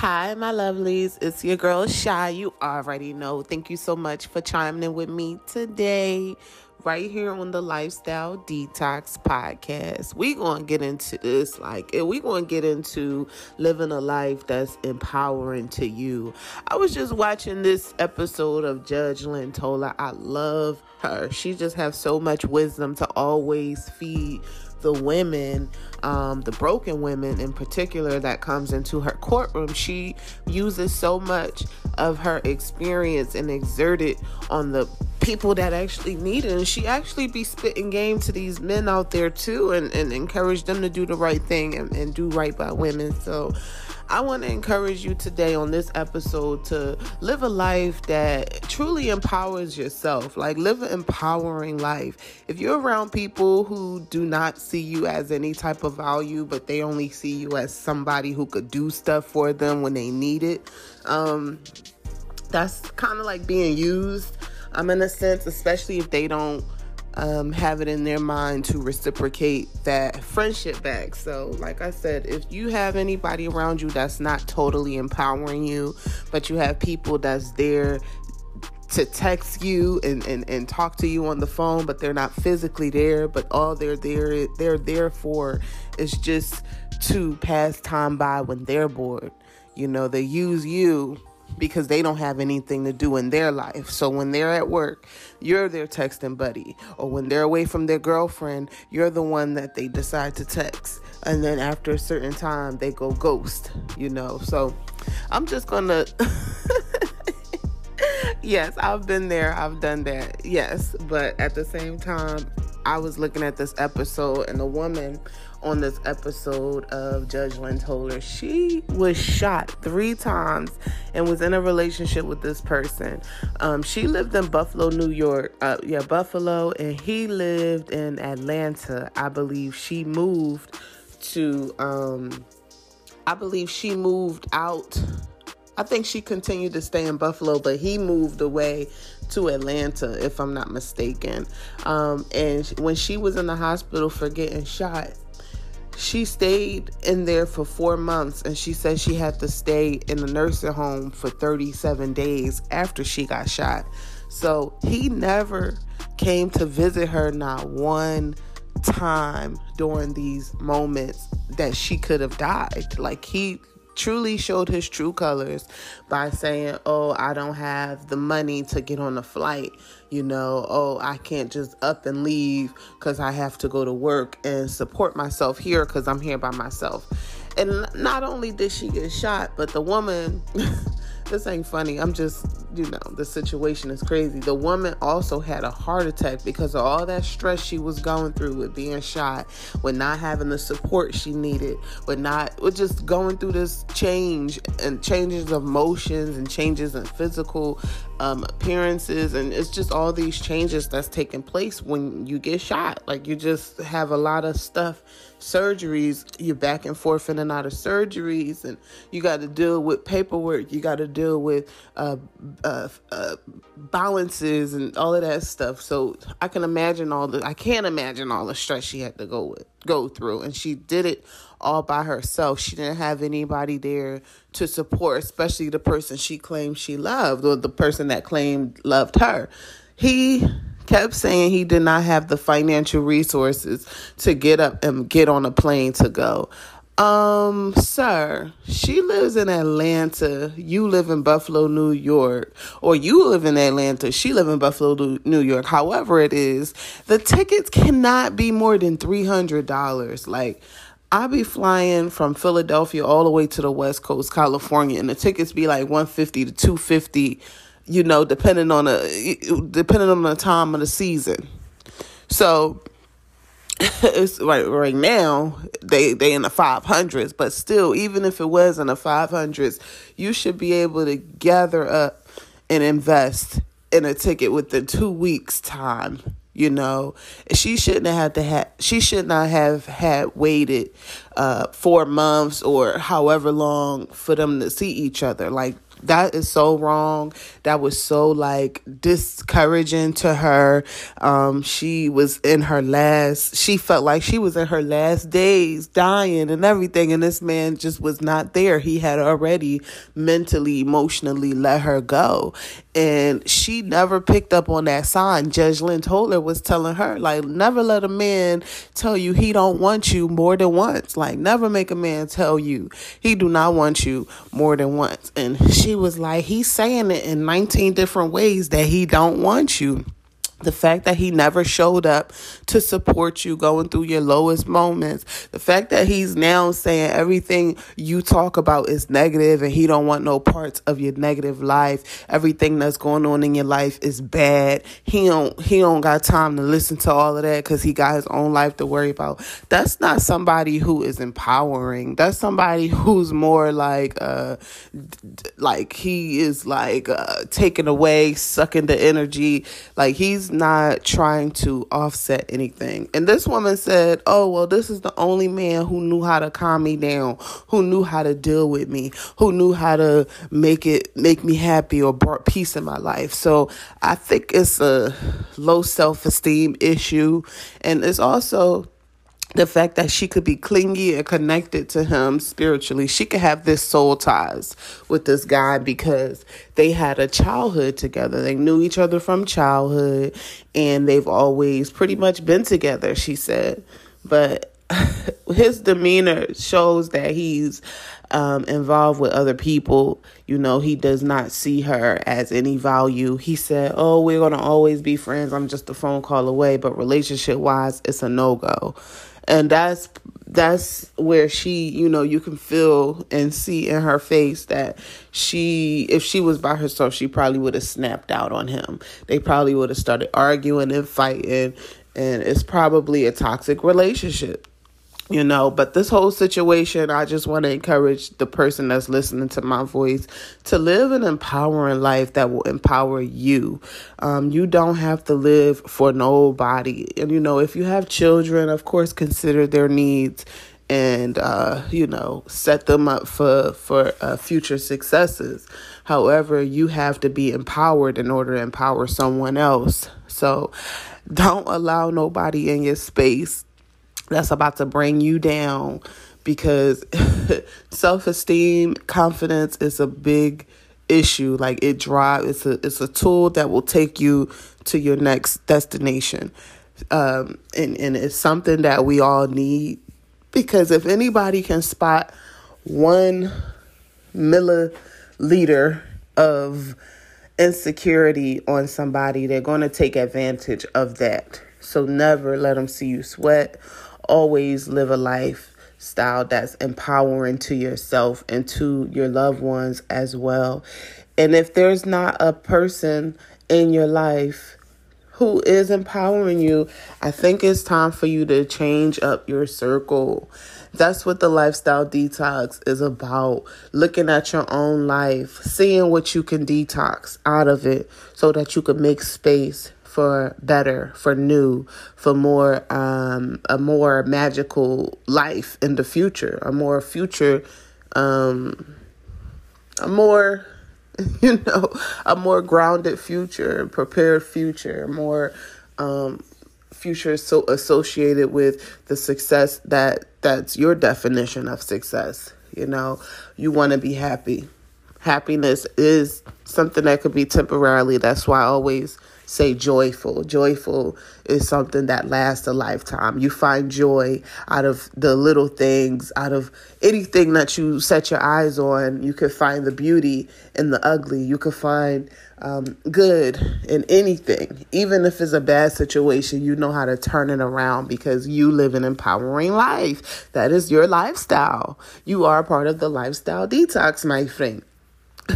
Hi, my lovelies. It's your girl Shy. You already know. Thank you so much for chiming in with me today, right here on the Lifestyle Detox Podcast. we to get into this. Like, we to get into living a life that's empowering to you. I was just watching this episode of Judge Lynn Toler. I love her. She just has so much wisdom to always feed the women, um, the broken women in particular, that comes into her courtroom, she uses so much of her experience and exert it on the people that actually need it. And she actually be spitting game to these men out there too and, and encourage them to do the right thing and, and do right by women. So I want to encourage you today on this episode to live a life that truly empowers yourself. Like, live an empowering life. If you're around people who do not see you as any type of value, but they only see you as somebody who could do stuff for them when they need it, um, that's kind of like being used. Um, in a sense, especially if they don't um, have it in their mind to reciprocate that friendship back. So, like I said, if you have anybody around you that's not totally empowering you, but you have people that's there to text you and, and, and talk to you on the phone, but they're not physically there, but all they're there they're there for is just to pass time by when they're bored. You know, they use you because they don't have anything to do in their life. So when they're at work, you're their texting buddy. Or when they're away from their girlfriend, you're the one that they decide to text. And then after a certain time, they go ghost, you know. So I'm just gonna. yes, I've been there, I've done that. Yes, but at the same time, I was looking at this episode, and the woman on this episode of Judge Lynn Toler, she was shot three times and was in a relationship with this person. Um, she lived in Buffalo, New York. Uh, yeah, Buffalo, and he lived in Atlanta. I believe she moved to. Um, I believe she moved out. I think she continued to stay in Buffalo, but he moved away to Atlanta, if I'm not mistaken. Um, and when she was in the hospital for getting shot, she stayed in there for four months and she said she had to stay in a nursing home for 37 days after she got shot. So he never came to visit her, not one time during these moments that she could have died. Like he truly showed his true colors by saying, Oh, I don't have the money to get on a flight. You know, oh, I can't just up and leave because I have to go to work and support myself here because I'm here by myself. And not only did she get shot, but the woman this ain't funny. I'm just, you know, the situation is crazy. The woman also had a heart attack because of all that stress she was going through with being shot, with not having the support she needed, with not, with just going through this change and changes of motions and changes in physical um, appearances. And it's just all these changes that's taking place when you get shot. Like you just have a lot of stuff surgeries, you're back and forth in and out of surgeries, and you got to deal with paperwork, you got to deal with uh, uh, uh, balances and all of that stuff. So I can imagine all the, I can't imagine all the stress she had to go with, go through, and she did it all by herself. She didn't have anybody there to support, especially the person she claimed she loved or the person that claimed loved her. He kept saying he did not have the financial resources to get up and get on a plane to go. Um, sir, she lives in Atlanta. You live in Buffalo, New York, or you live in Atlanta. She live in Buffalo, New York. However, it is the tickets cannot be more than three hundred dollars. Like, I be flying from Philadelphia all the way to the West Coast, California, and the tickets be like one fifty to two fifty you know, depending on the depending on the time of the season. So it's right right now they they in the 500s but still even if it was in the 500s you should be able to gather up and invest in a ticket within two weeks time you know? She shouldn't have had to have she should not have had waited uh four months or however long for them to see each other. Like that is so wrong. That was so like discouraging to her. Um, she was in her last, she felt like she was in her last days, dying and everything. And this man just was not there. He had already mentally, emotionally let her go. And she never picked up on that sign. Judge Lynn Toler was telling her, like, never let a man tell you he don't want you more than once. Like, never make a man tell you he do not want you more than once. And she was like, he's saying it in 19 different ways that he don't want you the fact that he never showed up to support you going through your lowest moments. The fact that he's now saying everything you talk about is negative and he don't want no parts of your negative life. Everything that's going on in your life is bad. He don't he don't got time to listen to all of that because he got his own life to worry about. That's not somebody who is empowering. That's somebody who's more like uh like he is like uh taking away sucking the energy. Like he's not trying to offset anything. And this woman said, Oh, well, this is the only man who knew how to calm me down, who knew how to deal with me, who knew how to make it make me happy or brought peace in my life. So I think it's a low self esteem issue. And it's also the fact that she could be clingy and connected to him spiritually. She could have this soul ties with this guy because they had a childhood together. They knew each other from childhood and they've always pretty much been together, she said. But his demeanor shows that he's um, involved with other people. You know, he does not see her as any value. He said, Oh, we're going to always be friends. I'm just a phone call away. But relationship wise, it's a no go and that's that's where she you know you can feel and see in her face that she if she was by herself she probably would have snapped out on him. They probably would have started arguing and fighting. And it's probably a toxic relationship you know but this whole situation i just want to encourage the person that's listening to my voice to live an empowering life that will empower you. Um, you don't have to live for nobody. And you know if you have children of course consider their needs and uh, you know set them up for for uh, future successes. However you have to be empowered in order to empower someone else. So don't allow nobody in your space that's about to bring you down because self esteem, confidence is a big issue. Like it drive it's a it's a tool that will take you to your next destination. Um and, and it's something that we all need because if anybody can spot one milliliter of insecurity on somebody, they're going to take advantage of that. So never let them see you sweat always live a lifestyle that's empowering to yourself and to your loved ones as well. And if there's not a person in your life who is empowering you, I think it's time for you to change up your circle. That's what the lifestyle detox is about. Looking at your own life, seeing what you can detox out of it so that you can make space for better, for new, for more um, a more magical life in the future, a more future, um, a more you know, a more grounded future, prepared future, more um, future so associated with the success that that's your definition of success. You know, you want to be happy. Happiness is something that could be temporarily. That's why I always say joyful. Joyful is something that lasts a lifetime. You find joy out of the little things, out of anything that you set your eyes on. You can find the beauty in the ugly. You can find um, good in anything. Even if it's a bad situation, you know how to turn it around because you live an empowering life. That is your lifestyle. You are part of the lifestyle detox, my friend.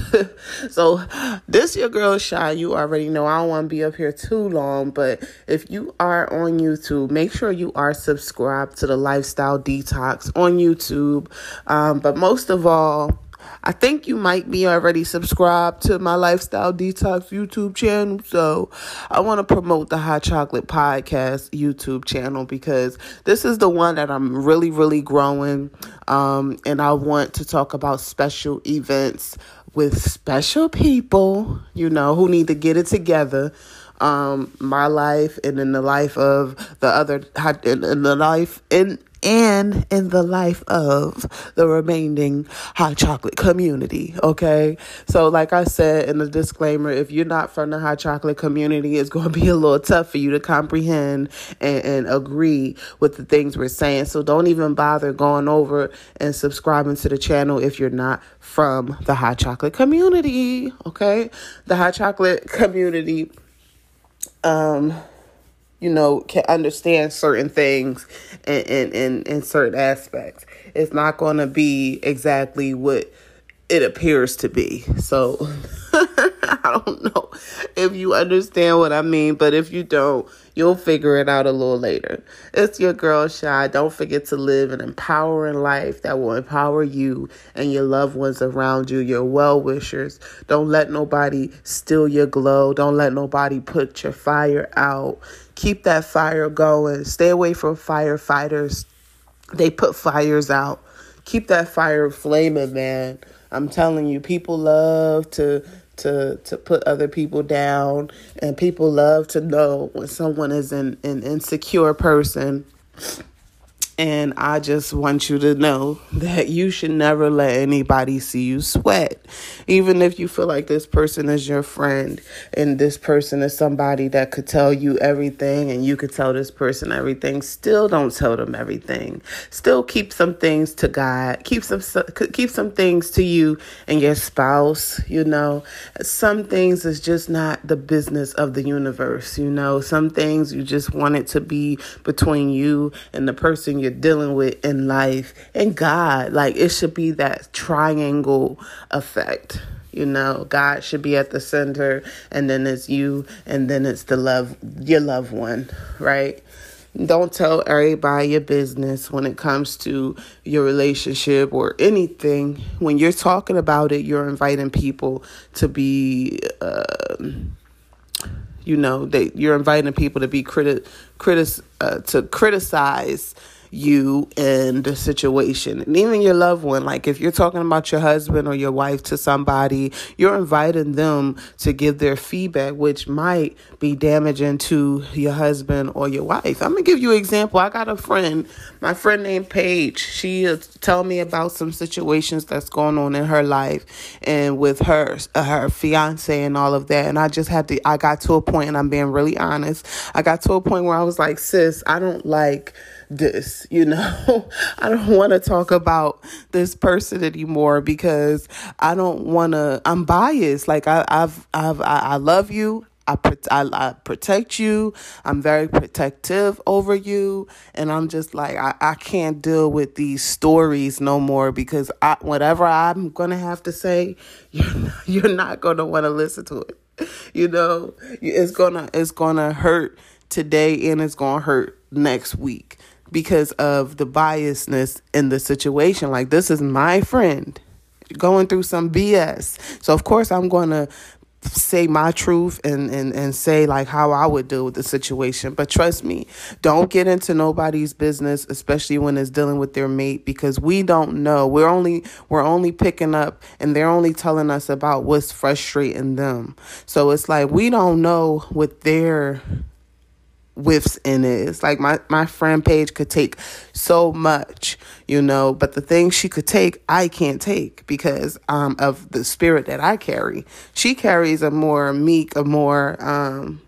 so this your girl shy you already know. I don't want to be up here too long but if you are on youtube make sure you are subscribed to the lifestyle detox on youtube. Um, but most of all I think you might be already subscribed to my Lifestyle Detox YouTube channel. So I want to promote the Hot Chocolate Podcast YouTube channel because this is the one that I'm really, really growing. Um, and I want to talk about special events with special people, you know, who need to get it together um my life and in the life of the other in, in the life in and in the life of the remaining hot chocolate community. Okay. So, like I said in the disclaimer, if you're not from the hot chocolate community, it's going to be a little tough for you to comprehend and, and agree with the things we're saying. So, don't even bother going over and subscribing to the channel if you're not from the hot chocolate community. Okay. The hot chocolate community. Um, you know, can understand certain things in, in, in, in certain aspects. It's not going to be exactly what it appears to be. So I don't know if you understand what I mean, but if you don't, you'll figure it out a little later. It's your girl Shy. Don't forget to live an empowering life that will empower you and your loved ones around you, your well wishers. Don't let nobody steal your glow. Don't let nobody put your fire out. Keep that fire going. Stay away from firefighters. They put fires out. Keep that fire flaming, man. I'm telling you, people love to to to put other people down and people love to know when someone is an, an insecure person and I just want you to know that you should never let anybody see you sweat. Even if you feel like this person is your friend and this person is somebody that could tell you everything and you could tell this person everything, still don't tell them everything. Still keep some things to God. Keep some keep some things to you and your spouse, you know. Some things is just not the business of the universe, you know. Some things you just want it to be between you and the person you're dealing with in life and God. Like it should be that triangle effect. You know, God should be at the center, and then it's you, and then it's the love, your loved one, right? Don't tell everybody your business when it comes to your relationship or anything. When you're talking about it, you're inviting people to be. Uh, you know, they you're inviting people to be criti- critic uh, to criticize you and the situation. And even your loved one like if you're talking about your husband or your wife to somebody you're inviting them to give their feedback which might be damaging to your husband or your wife. I'm gonna give you an example. I got a friend my friend named paige she uh, tell me about some situations that's going on in her life and with her uh, her fiance and all of that and i just had to i got to a point and i'm being really honest i got to a point where i was like sis i don't like this, you know. I don't want to talk about this person anymore because I don't want to I'm biased. Like I I've I've I, I love you. I, I, I protect you. I'm very protective over you. And I'm just like, I, I can't deal with these stories no more because I, whatever I'm going to have to say, you're not, you're not going to want to listen to it. You know, it's going to, it's going to hurt today and it's going to hurt next week because of the biasness in the situation. Like, this is my friend going through some BS. So, of course, I'm going to say my truth and, and, and say like how I would deal with the situation. But trust me, don't get into nobody's business, especially when it's dealing with their mate, because we don't know. We're only we're only picking up and they're only telling us about what's frustrating them. So it's like we don't know what their whiffs in it. It's like my, my friend Paige could take so much, you know, but the things she could take, I can't take because um, of the spirit that I carry. She carries a more meek, a more um,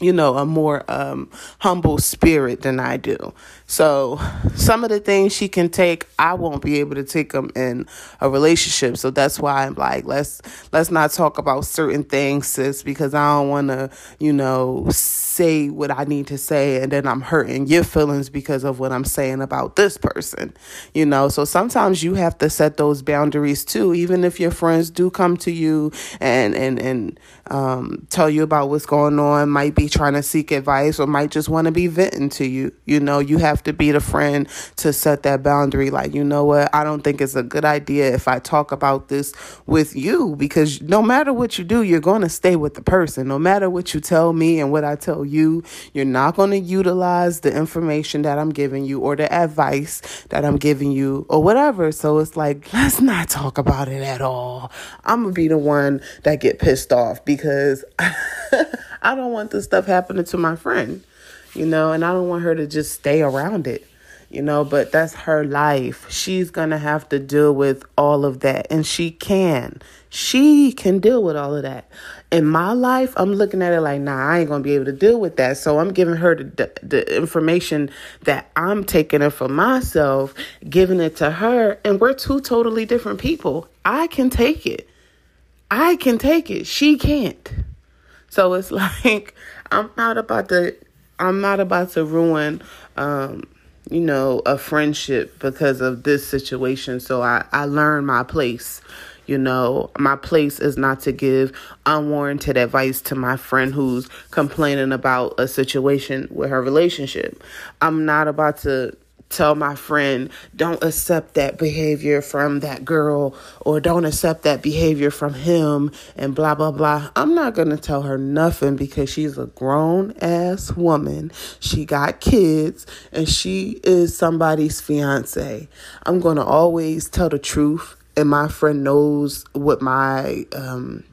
you know, a more um, humble spirit than I do. So some of the things she can take, I won't be able to take them in a relationship. So that's why I'm like, let's let's not talk about certain things, sis, because I don't want to, you know, say what I need to say, and then I'm hurting your feelings because of what I'm saying about this person, you know. So sometimes you have to set those boundaries too, even if your friends do come to you and and and um, tell you about what's going on, might be trying to seek advice or might just want to be venting to you. You know, you have have to be the friend to set that boundary. Like, you know what? I don't think it's a good idea if I talk about this with you because no matter what you do, you're going to stay with the person. No matter what you tell me and what I tell you, you're not going to utilize the information that I'm giving you or the advice that I'm giving you or whatever. So it's like, let's not talk about it at all. I'm going to be the one that get pissed off because I don't want this stuff happening to my friend, you know, and I don't want her to just stay around it, you know, but that's her life. She's going to have to deal with all of that, and she can. She can deal with all of that. In my life, I'm looking at it like, nah, I ain't going to be able to deal with that. So I'm giving her the, the information that I'm taking it for myself, giving it to her, and we're two totally different people. I can take it. I can take it. She can't. So it's like I'm not about to I'm not about to ruin um you know a friendship because of this situation. So I I learned my place. You know, my place is not to give unwarranted advice to my friend who's complaining about a situation with her relationship. I'm not about to tell my friend, don't accept that behavior from that girl or don't accept that behavior from him and blah, blah, blah. I'm not going to tell her nothing because she's a grown ass woman. She got kids and she is somebody's fiance. I'm going to always tell the truth. And my friend knows what my, um,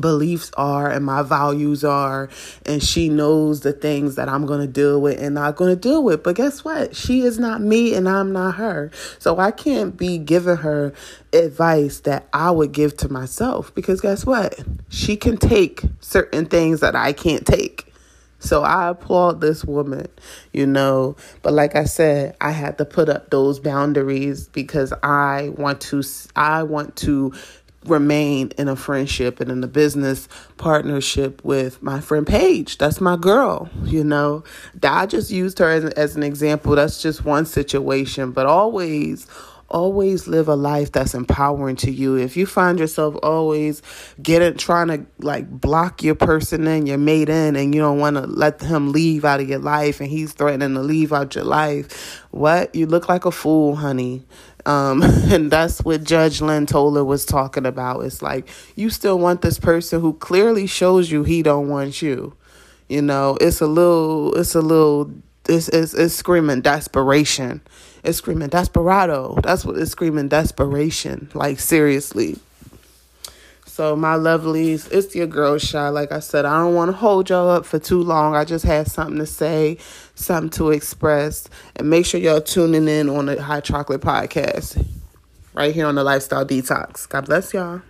beliefs are and my values are and she knows the things that I'm going to deal with and not going to deal with. But guess what? She is not me and I'm not her. So I can't be giving her advice that I would give to myself because guess what? She can take certain things that I can't take. So I applaud this woman, you know. But like I said, I had to put up those boundaries because I want to I want to remain in a friendship and in a business partnership with my friend Paige. That's my girl, you know. I just used her as, as an example. That's just one situation, but always always live a life that's empowering to you. If you find yourself always getting trying to like block your person in, your mate in, and you don't want to let him leave out of your life and he's threatening to leave out your life, what? You look like a fool, honey. Um, and that's what Judge Lynn Toler was talking about. It's like you still want this person who clearly shows you he don't want you. You know, it's a little, it's a little, it's it's, it's screaming desperation. It's screaming desperado. That's what it's screaming desperation. Like seriously. So, my lovelies, it's your girl Shy. Like I said, I don't want to hold y'all up for too long. I just had something to say, something to express. And make sure y'all tuning in on the High Chocolate Podcast right here on the Lifestyle Detox. God bless y'all.